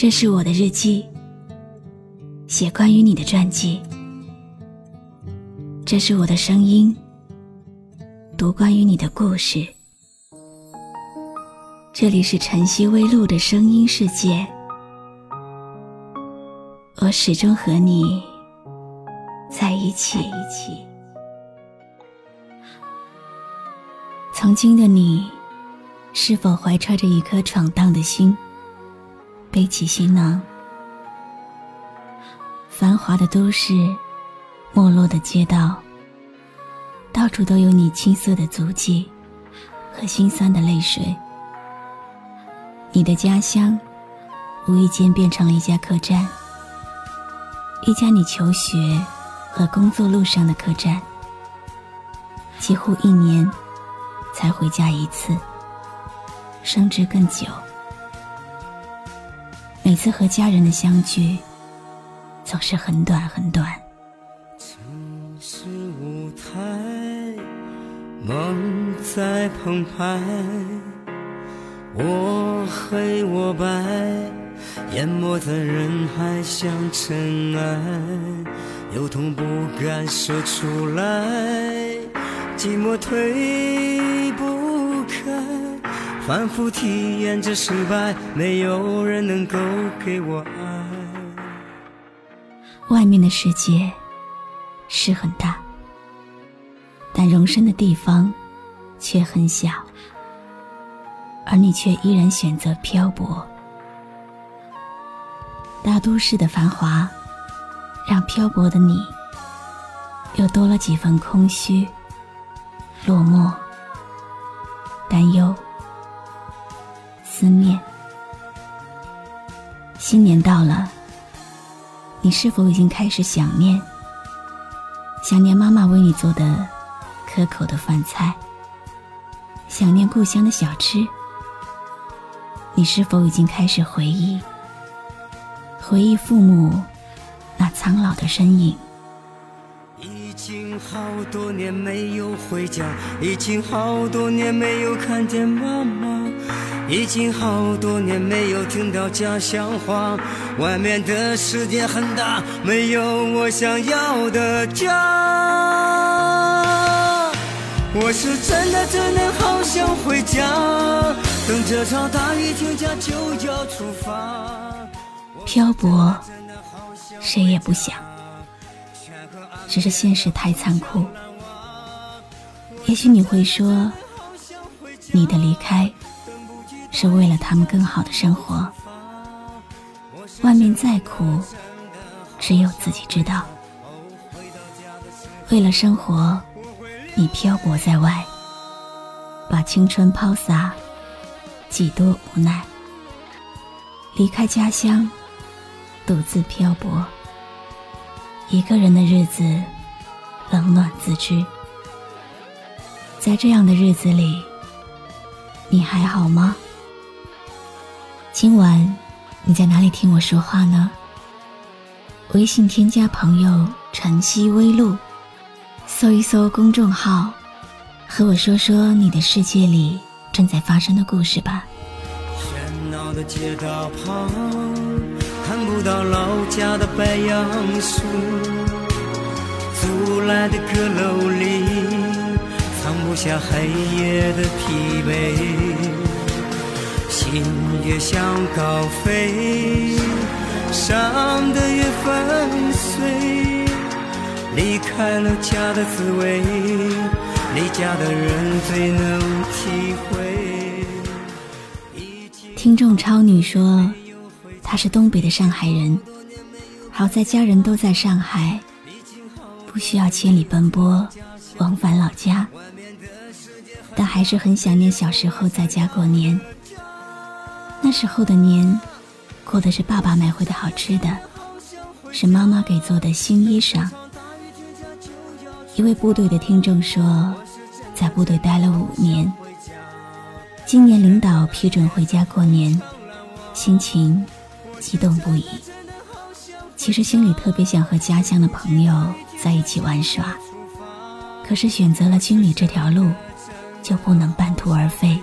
这是我的日记，写关于你的传记。这是我的声音，读关于你的故事。这里是晨曦微露的声音世界，我始终和你在一起。曾经的你，是否怀揣着一颗闯荡的心，背起行囊？繁华的都市，没落的街道，到处都有你青涩的足迹和心酸的泪水。你的家乡，无意间变成了一家客栈，一家你求学和工作路上的客栈，几乎一年。才回家一次，甚至更久。每次和家人的相聚，总是很短很短。城市舞台，梦在澎湃，我黑我白，淹没在人海像尘埃，有痛不敢说出来。寂寞退不，反复体验着失败，没有人能够给我爱。外面的世界是很大，但容身的地方却很小，而你却依然选择漂泊。大都市的繁华，让漂泊的你又多了几分空虚。落寞、担忧、思念。新年到了，你是否已经开始想念？想念妈妈为你做的可口的饭菜，想念故乡的小吃。你是否已经开始回忆？回忆父母那苍老的身影。已经好多年没有回家，已经好多年没有看见妈妈，已经好多年没有听到家乡话。外面的世界很大，没有我想要的家。我是真的真的好想回家，等这场大雨停下就要出发。漂泊，谁也不想。只是现实太残酷。也许你会说，你的离开是为了他们更好的生活。外面再苦，只有自己知道。为了生活，你漂泊在外，把青春抛洒，几多无奈。离开家乡，独自漂泊。一个人的日子，冷暖自知。在这样的日子里，你还好吗？今晚你在哪里听我说话呢？微信添加朋友“晨曦微露”，搜一搜公众号，和我说说你的世界里正在发生的故事吧。喧闹的街道旁。看不到老家的白杨树，租来的阁楼里藏不下黑夜的疲惫，心越想高飞，伤得越粉碎。离开了家的滋味，离家的人最能体会。听众超女说。他是东北的上海人，好在家人都在上海，不需要千里奔波往返老家，但还是很想念小时候在家过年。那时候的年，过的是爸爸买回的好吃的，是妈妈给做的新衣裳。一位部队的听众说，在部队待了五年，今年领导批准回家过年，心情。激动不已。其实心里特别想和家乡的朋友在一起玩耍，可是选择了军旅这条路，就不能半途而废。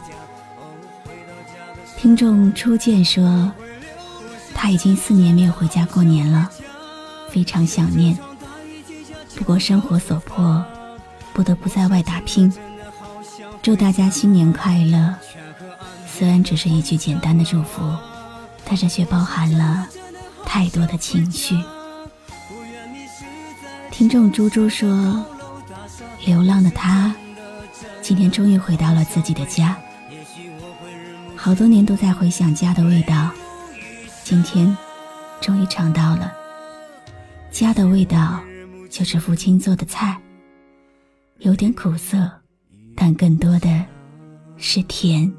听众初见说，他已经四年没有回家过年了，非常想念。不过生活所迫，不得不在外打拼。祝大家新年快乐！虽然只是一句简单的祝福，但是却包含了太多的情绪。听众猪猪说：“流浪的他，今天终于回到了自己的家。好多年都在回想家的味道，今天终于尝到了家的味道。”就是父亲做的菜，有点苦涩，但更多的是甜。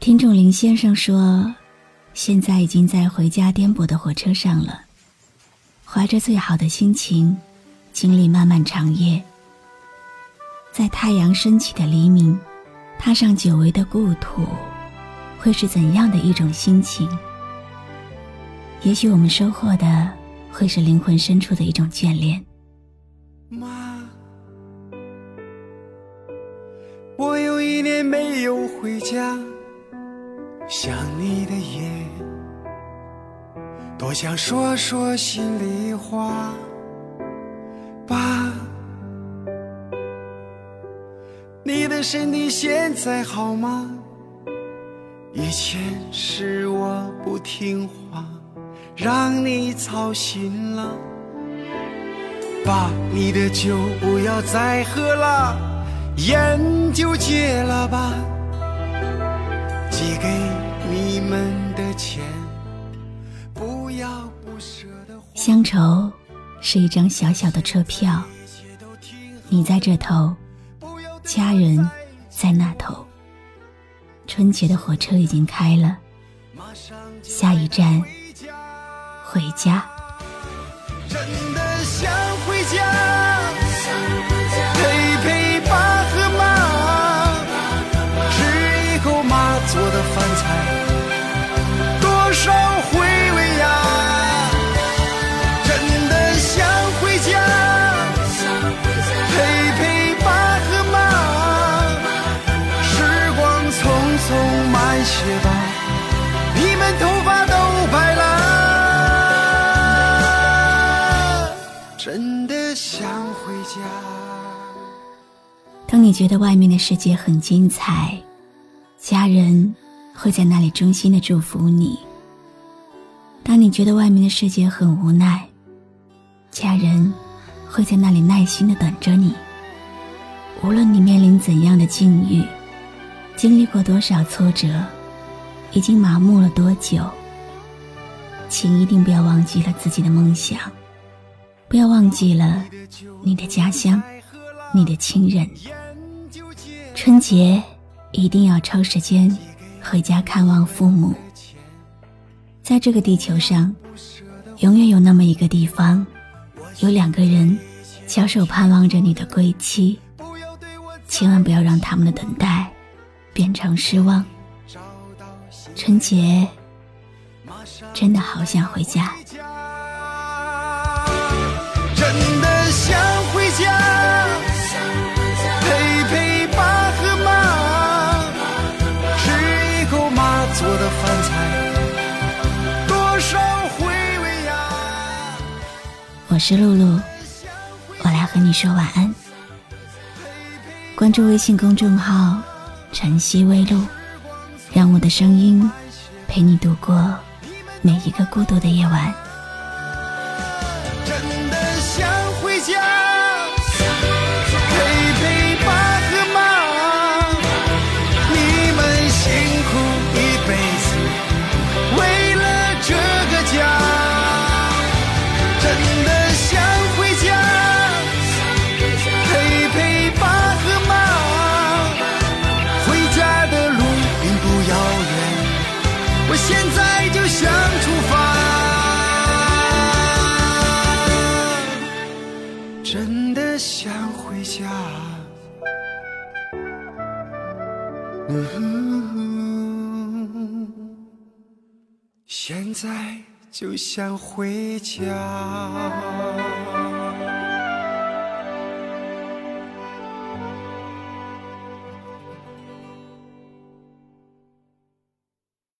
听众林先生说，现在已经在回家颠簸的火车上了，怀着最好的心情，经历漫漫长夜，在太阳升起的黎明，踏上久违的故土，会是怎样的一种心情？也许我们收获的。会是灵魂深处的一种眷恋。妈，我有一年没有回家，想你的夜，多想说说心里话。爸，的身体现在好吗？以前是我不听话。让你操心了，把你的酒不要再喝了，烟就戒了吧。寄给你们的钱，不要不舍得。乡愁是一张小小的车票，你在这头，家人在那头。春节的火车已经开了，下一站。回家，真的想回家，当你觉得外面的世界很精彩，家人会在那里衷心的祝福你；当你觉得外面的世界很无奈，家人会在那里耐心的等着你。无论你面临怎样的境遇，经历过多少挫折，已经麻木了多久，请一定不要忘记了自己的梦想，不要忘记了你的家乡，你的亲人。春节一定要抽时间回家看望父母。在这个地球上，永远有那么一个地方，有两个人翘首盼望着你的归期。千万不要让他们的等待变成失望。春节真的好想回家。我是露露，我来和你说晚安。关注微信公众号“晨曦微露”，让我的声音陪你度过每一个孤独的夜晚。现在就想回家。